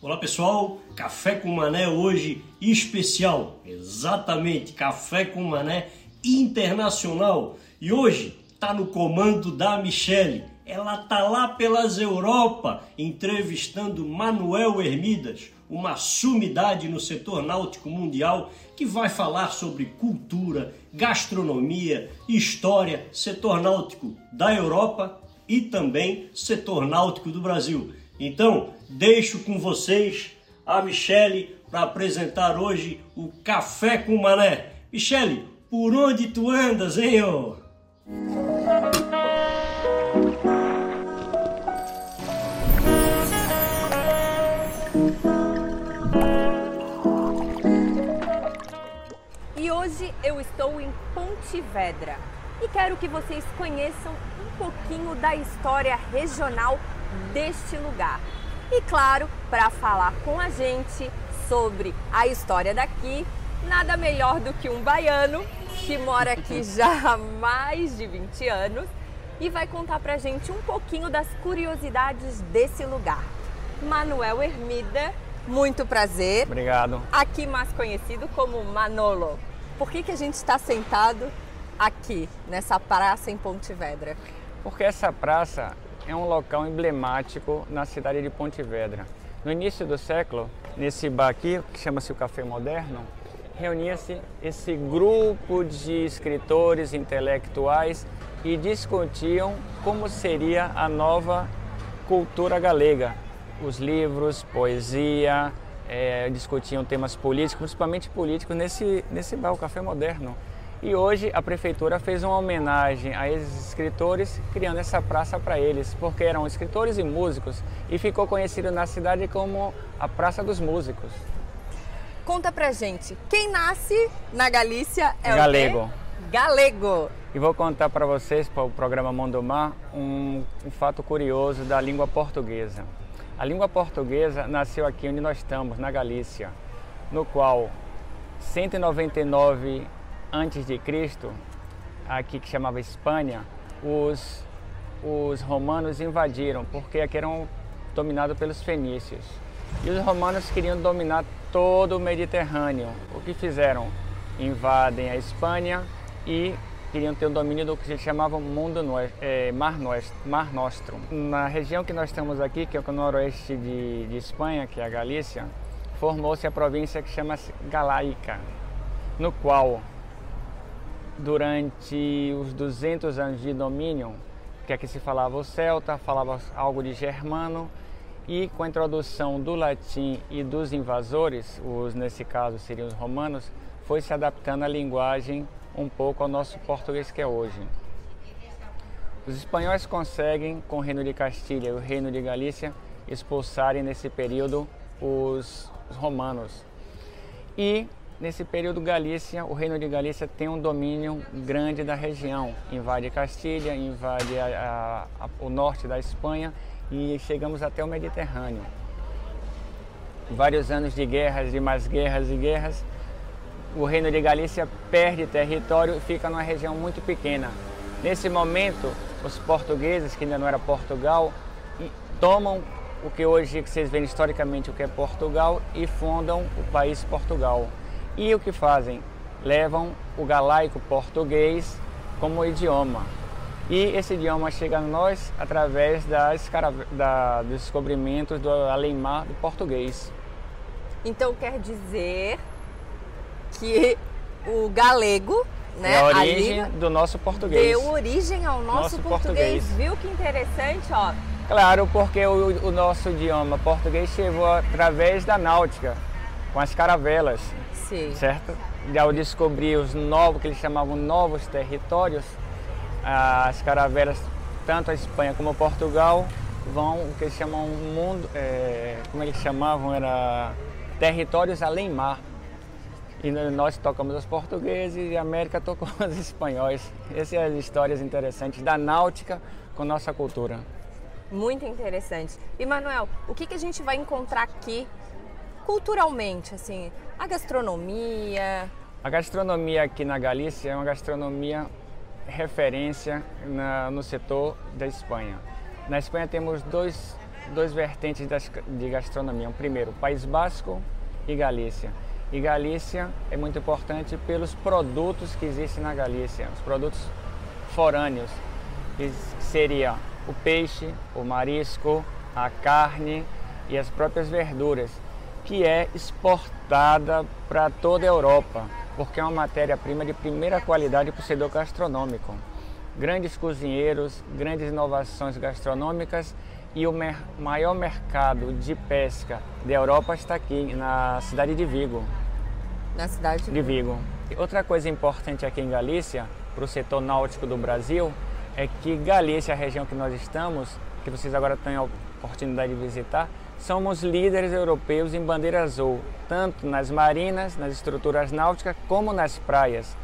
Olá pessoal, Café com Mané hoje especial, exatamente, Café com Mané internacional. E hoje tá no comando da Michele. Ela tá lá pelas Europa entrevistando Manuel Hermidas, uma sumidade no setor náutico mundial que vai falar sobre cultura, gastronomia, história, setor náutico da Europa e também setor náutico do Brasil. Então, deixo com vocês a Michele para apresentar hoje o Café com Mané. Michele, por onde tu andas, hein, ô? E hoje eu estou em Pontevedra e quero que vocês conheçam pouquinho da história regional deste lugar. E claro, para falar com a gente sobre a história daqui, nada melhor do que um baiano que mora aqui já há mais de 20 anos e vai contar pra gente um pouquinho das curiosidades desse lugar. Manuel Hermida, muito prazer. Obrigado. Aqui mais conhecido como Manolo. Por que, que a gente está sentado aqui, nessa praça em Pontevedra? Porque essa praça é um local emblemático na cidade de Pontevedra. No início do século, nesse bar aqui, que chama-se o Café Moderno, reunia-se esse grupo de escritores intelectuais e discutiam como seria a nova cultura galega. Os livros, poesia, é, discutiam temas políticos, principalmente políticos, nesse, nesse bar, o Café Moderno. E hoje a prefeitura fez uma homenagem a esses escritores, criando essa praça para eles, porque eram escritores e músicos, e ficou conhecido na cidade como a Praça dos Músicos. Conta pra gente, quem nasce na Galícia é Galego. o quê? Galego. E vou contar para vocês, para o programa Mundo Mar, um, um fato curioso da língua portuguesa. A língua portuguesa nasceu aqui onde nós estamos, na Galícia, no qual 199 antes de Cristo, aqui que chamava Espanha, os, os romanos invadiram, porque aqui eram dominados pelos fenícios. E os romanos queriam dominar todo o Mediterrâneo. O que fizeram? Invadem a Espanha e queriam ter o domínio do que se chamava Mundo é, Mar, Nostro, Mar Nostrum. Na região que nós estamos aqui, que é o noroeste de, de Espanha, que é a Galícia, formou-se a província que chama-se Galaica, no qual durante os 200 anos de domínio, que aqui se falava o celta, falava algo de germano, e com a introdução do latim e dos invasores, os nesse caso seriam os romanos, foi se adaptando a linguagem um pouco ao nosso português que é hoje. Os espanhóis conseguem, com o Reino de Castilha e o Reino de Galícia, expulsarem nesse período os, os romanos. E Nesse período, Galícia, o Reino de Galícia tem um domínio grande da região. Invade Castilha, invade a, a, a, o norte da Espanha e chegamos até o Mediterrâneo. Vários anos de guerras, de mais guerras e guerras, o Reino de Galícia perde território e fica numa região muito pequena. Nesse momento, os portugueses, que ainda não era Portugal, tomam o que hoje que vocês veem historicamente o que é Portugal e fundam o país Portugal. E o que fazem? Levam o galaico português como idioma. E esse idioma chega a nós através das, da, dos descobrimentos do além-mar do português. Então quer dizer que o galego, né, é a origem do nosso português. Deu origem ao nosso, nosso português. português. Viu que interessante, ó? Claro, porque o, o nosso idioma português chegou através da náutica, com as caravelas. Sim. certo? E ao descobrir os novos, que eles chamavam novos territórios, as caravelas, tanto a Espanha como Portugal, vão o que eles chamam mundo, é, como eles chamavam, era territórios além mar. E nós tocamos os portugueses e a América tocou os espanhóis. Essas são as histórias interessantes da náutica com nossa cultura. Muito interessante. E Manuel, o que, que a gente vai encontrar aqui culturalmente, assim, a gastronomia? A gastronomia aqui na Galícia é uma gastronomia referência na, no setor da Espanha. Na Espanha temos dois, dois vertentes de gastronomia. O primeiro, País Basco e Galícia. E Galícia é muito importante pelos produtos que existem na Galícia, os produtos forâneos, que seria o peixe, o marisco, a carne e as próprias verduras, que é exportada para toda a Europa, porque é uma matéria-prima de primeira qualidade para o setor gastronômico. Grandes cozinheiros, grandes inovações gastronômicas e o maior mercado de pesca da Europa está aqui, na cidade de Vigo. Na cidade de Vigo. Outra coisa importante aqui em Galícia, para o setor náutico do Brasil, é que Galícia, a região que nós estamos, que vocês agora têm a oportunidade de visitar, somos líderes europeus em bandeira azul, tanto nas marinas, nas estruturas náuticas, como nas praias.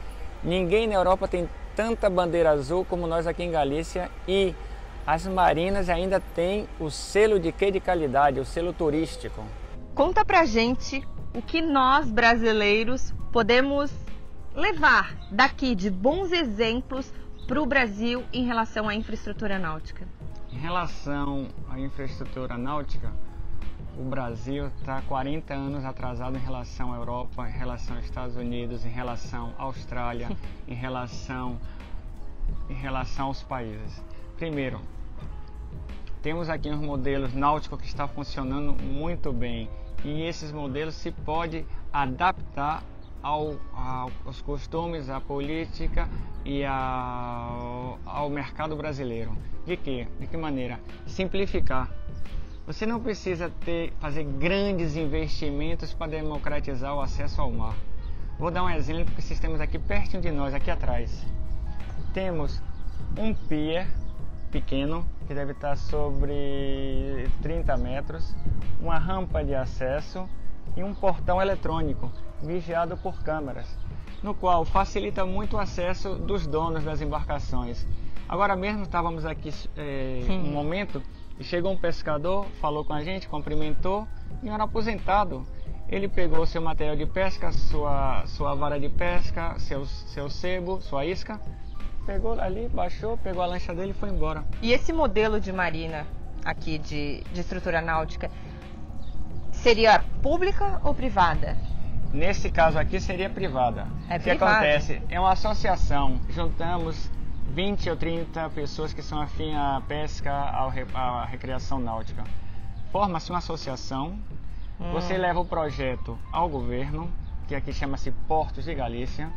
Ninguém na Europa tem tanta bandeira azul como nós aqui em Galícia e as marinas ainda têm o selo de quê de qualidade, o selo turístico. Conta pra gente o que nós brasileiros podemos levar daqui de bons exemplos para o Brasil em relação à infraestrutura náutica. Em relação à infraestrutura náutica, o Brasil está 40 anos atrasado em relação à Europa, em relação aos Estados Unidos, em relação à Austrália, em relação, em relação aos países. Primeiro, temos aqui uns modelos náuticos que estão funcionando muito bem e esses modelos se pode adaptar ao, ao, aos costumes, à política e ao, ao mercado brasileiro. De que? De que maneira? Simplificar. Você não precisa ter, fazer grandes investimentos para democratizar o acesso ao mar. Vou dar um exemplo que vocês temos aqui pertinho de nós, aqui atrás. Temos um pier pequeno, que deve estar sobre 30 metros, uma rampa de acesso e um portão eletrônico vigiado por câmeras, no qual facilita muito o acesso dos donos das embarcações. Agora mesmo estávamos aqui é, um momento e chegou um pescador, falou com a gente, cumprimentou e era aposentado. Ele pegou seu material de pesca, sua, sua vara de pesca, seu, seu sebo, sua isca Pegou ali, baixou, pegou a lancha dele e foi embora. E esse modelo de marina aqui de, de estrutura náutica seria pública ou privada? Nesse caso aqui seria privada. É o que acontece? É uma associação. Juntamos 20 ou 30 pessoas que são afim à pesca, à recreação náutica. Forma-se uma associação. Hum. Você leva o projeto ao governo, que aqui chama-se Portos de Galícia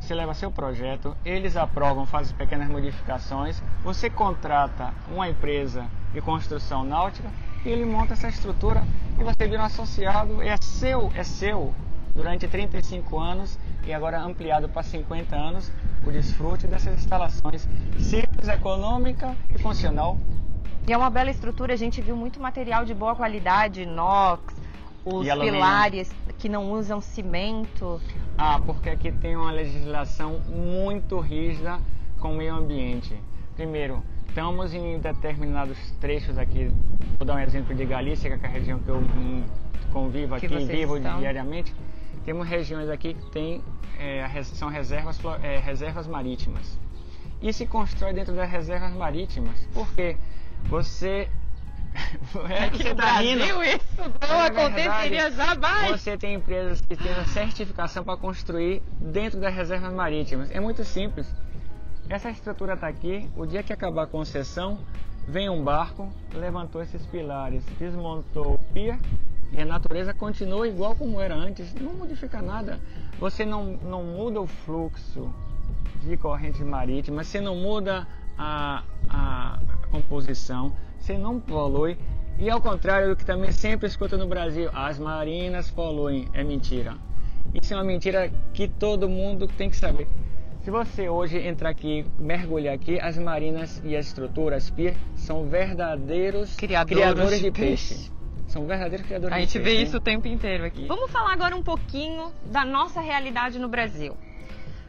você leva seu projeto, eles aprovam, fazem pequenas modificações, você contrata uma empresa de construção náutica e ele monta essa estrutura e você vira um associado, é seu, é seu durante 35 anos e agora ampliado para 50 anos o desfrute dessas instalações simples, econômica e funcional. E é uma bela estrutura, a gente viu muito material de boa qualidade, inox, os pilares que não usam cimento. Ah, porque aqui tem uma legislação muito rígida com o meio ambiente. Primeiro, estamos em determinados trechos aqui, vou dar um exemplo de Galícia, que é a região que eu hum, convivo aqui, vivo estão? diariamente. Temos regiões aqui que tem, é, são reservas, é, reservas marítimas. E se constrói dentro das reservas marítimas. Porque você é que você tá rindo. isso não é aconteceria jamais. Você tem empresas que têm a certificação para construir dentro das reservas marítimas. É muito simples. Essa estrutura está aqui. O dia que acabar a concessão, vem um barco, levantou esses pilares, desmontou o pier e a natureza continua igual como era antes. Não modifica nada. Você não, não muda o fluxo de correntes marítimas, você não muda a, a composição você não polui. E ao contrário do que também sempre escuta no Brasil, as marinas poluem. É mentira. Isso é uma mentira que todo mundo tem que saber. Se você hoje entrar aqui, mergulhar aqui, as marinas e as estruturas, as pier, são verdadeiros criadores, criadores de peixe. peixe. São verdadeiros criadores. A gente vê isso o tempo inteiro aqui. Vamos falar agora um pouquinho da nossa realidade no Brasil.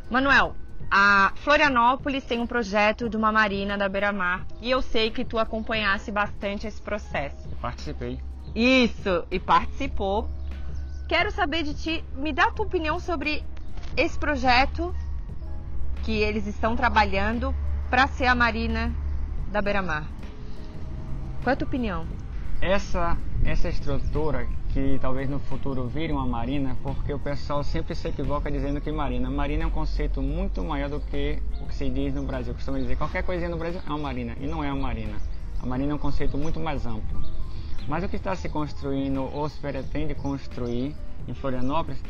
Manuel, a Florianópolis tem um projeto de uma marina da beira-mar e eu sei que tu acompanhasse bastante esse processo. Participei. Isso, e participou. Quero saber de ti, me dá a tua opinião sobre esse projeto que eles estão trabalhando para ser a marina da beira-mar. Qual é a tua opinião? Essa, essa estrutura que talvez no futuro vire uma marina, porque o pessoal sempre se equivoca dizendo que marina. Marina é um conceito muito maior do que o que se diz no Brasil. Costuma dizer qualquer coisinha no Brasil é uma marina, e não é uma marina. A marina é um conceito muito mais amplo. Mas o que está se construindo ou se pretende construir em Florianópolis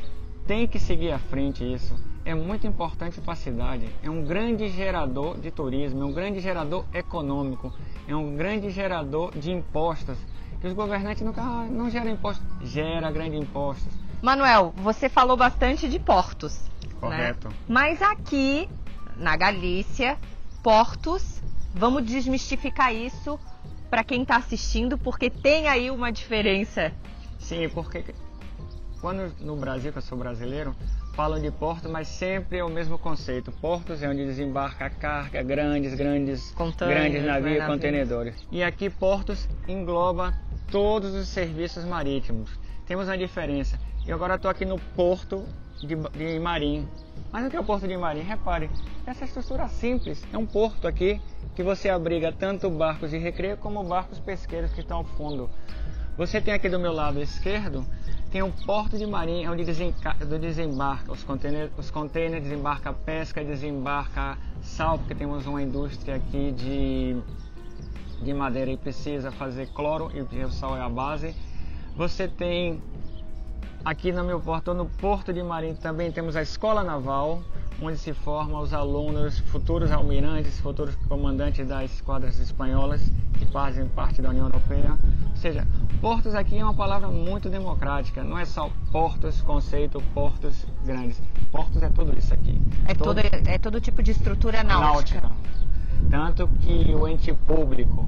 tem que seguir à frente isso. É muito importante para a cidade. É um grande gerador de turismo, é um grande gerador econômico, é um grande gerador de impostos que os governantes nunca ah, não geram impostos, gera grandes impostos. Manuel, você falou bastante de portos. Né? Correto. Né? Mas aqui na Galícia, portos, vamos desmistificar isso para quem está assistindo, porque tem aí uma diferença. Sim, porque quando no Brasil, que eu sou brasileiro, falam de porto, mas sempre é o mesmo conceito. Portos é onde desembarca a carga, grandes, grandes, grandes navios, contenedores. E aqui portos engloba todos os serviços marítimos. Temos uma diferença. Eu agora estou aqui no porto de, de Marim. Mas o que é o porto de Marim? Repare, essa estrutura simples. É um porto aqui que você abriga tanto barcos de recreio como barcos pesqueiros que estão ao fundo. Você tem aqui do meu lado esquerdo, tem um porto de Marim onde desembarca os containers, os containers, desembarca pesca, desembarca sal, porque temos uma indústria aqui de de madeira e precisa fazer cloro e o sal é a base. Você tem aqui no meu porto, no Porto de Marim, também temos a Escola Naval, onde se formam os alunos, futuros almirantes, futuros comandantes das esquadras espanholas que fazem parte da União Europeia. Ou seja, portos aqui é uma palavra muito democrática, não é só portos, conceito, portos grandes. Portos é tudo isso aqui. É todo, todo é todo tipo de estrutura náutica. náutica. Tanto que o ente público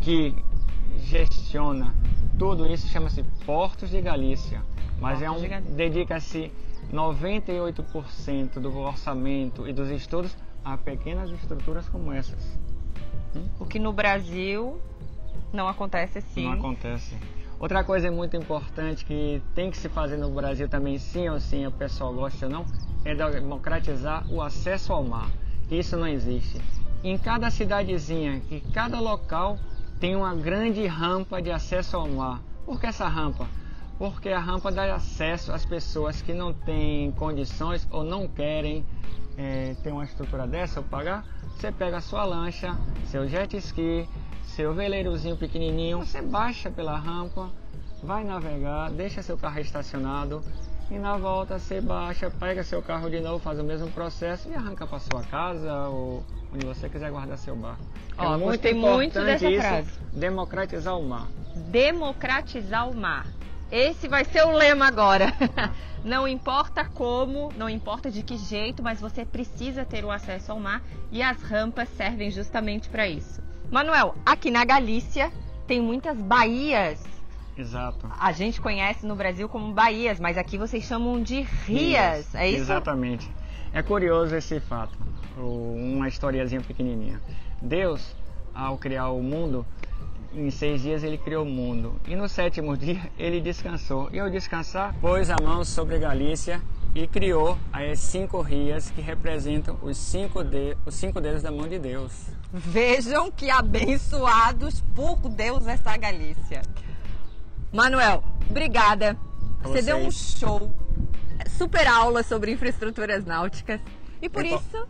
que gestiona tudo isso chama-se Portos de Galícia, mas é Portos é um dedica-se 98% do orçamento e dos estudos a pequenas estruturas como essas. Hum? O que no Brasil não acontece assim. Não acontece. Outra coisa muito importante que tem que se fazer no Brasil também, sim ou sim, o pessoal gosta ou não, é democratizar o acesso ao mar. Isso não existe em cada cidadezinha, que cada local tem uma grande rampa de acesso ao mar. Por que essa rampa? Porque a rampa dá acesso às pessoas que não têm condições ou não querem é, ter uma estrutura dessa ou pagar. Você pega a sua lancha, seu jet ski, seu veleirozinho pequenininho, você baixa pela rampa, vai navegar, deixa seu carro estacionado e na volta você baixa, pega seu carro de novo, faz o mesmo processo e arranca para sua casa ou onde você quiser guardar seu barco. Ó, é muito muito dessa isso, frase. Democratizar o mar. Democratizar o mar. Esse vai ser o lema agora. não importa como, não importa de que jeito, mas você precisa ter o acesso ao mar e as rampas servem justamente para isso. Manuel, aqui na Galícia tem muitas baías Exato. A gente conhece no Brasil como baías, mas aqui vocês chamam de rias, é isso? Exatamente. É curioso esse fato, uma historiazinha pequenininha. Deus, ao criar o mundo, em seis dias ele criou o mundo. E no sétimo dia ele descansou. E ao descansar, pôs a mão sobre Galícia e criou as cinco rias que representam os cinco, de, os cinco dedos da mão de Deus. Vejam que abençoados por Deus esta Galícia. Manuel, obrigada. Você deu um show, super aula sobre infraestruturas náuticas. E por isso,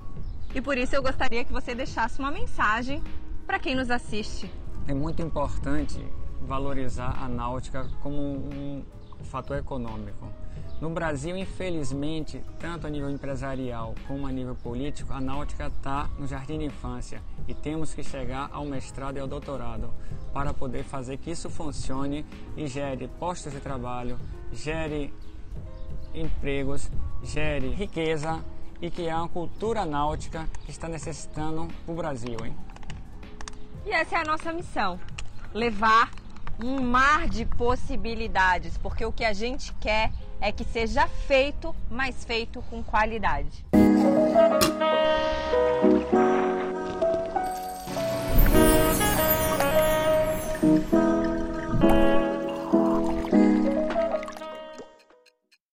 e por isso eu gostaria que você deixasse uma mensagem para quem nos assiste. É muito importante valorizar a náutica como um fator econômico. No Brasil, infelizmente, tanto a nível empresarial como a nível político, a náutica está no jardim de infância e temos que chegar ao mestrado e ao doutorado para poder fazer que isso funcione e gere postos de trabalho, gere empregos, gere riqueza e que é uma cultura náutica que está necessitando o Brasil. Hein? E essa é a nossa missão: levar um mar de possibilidades, porque o que a gente quer é que seja feito, mas feito com qualidade.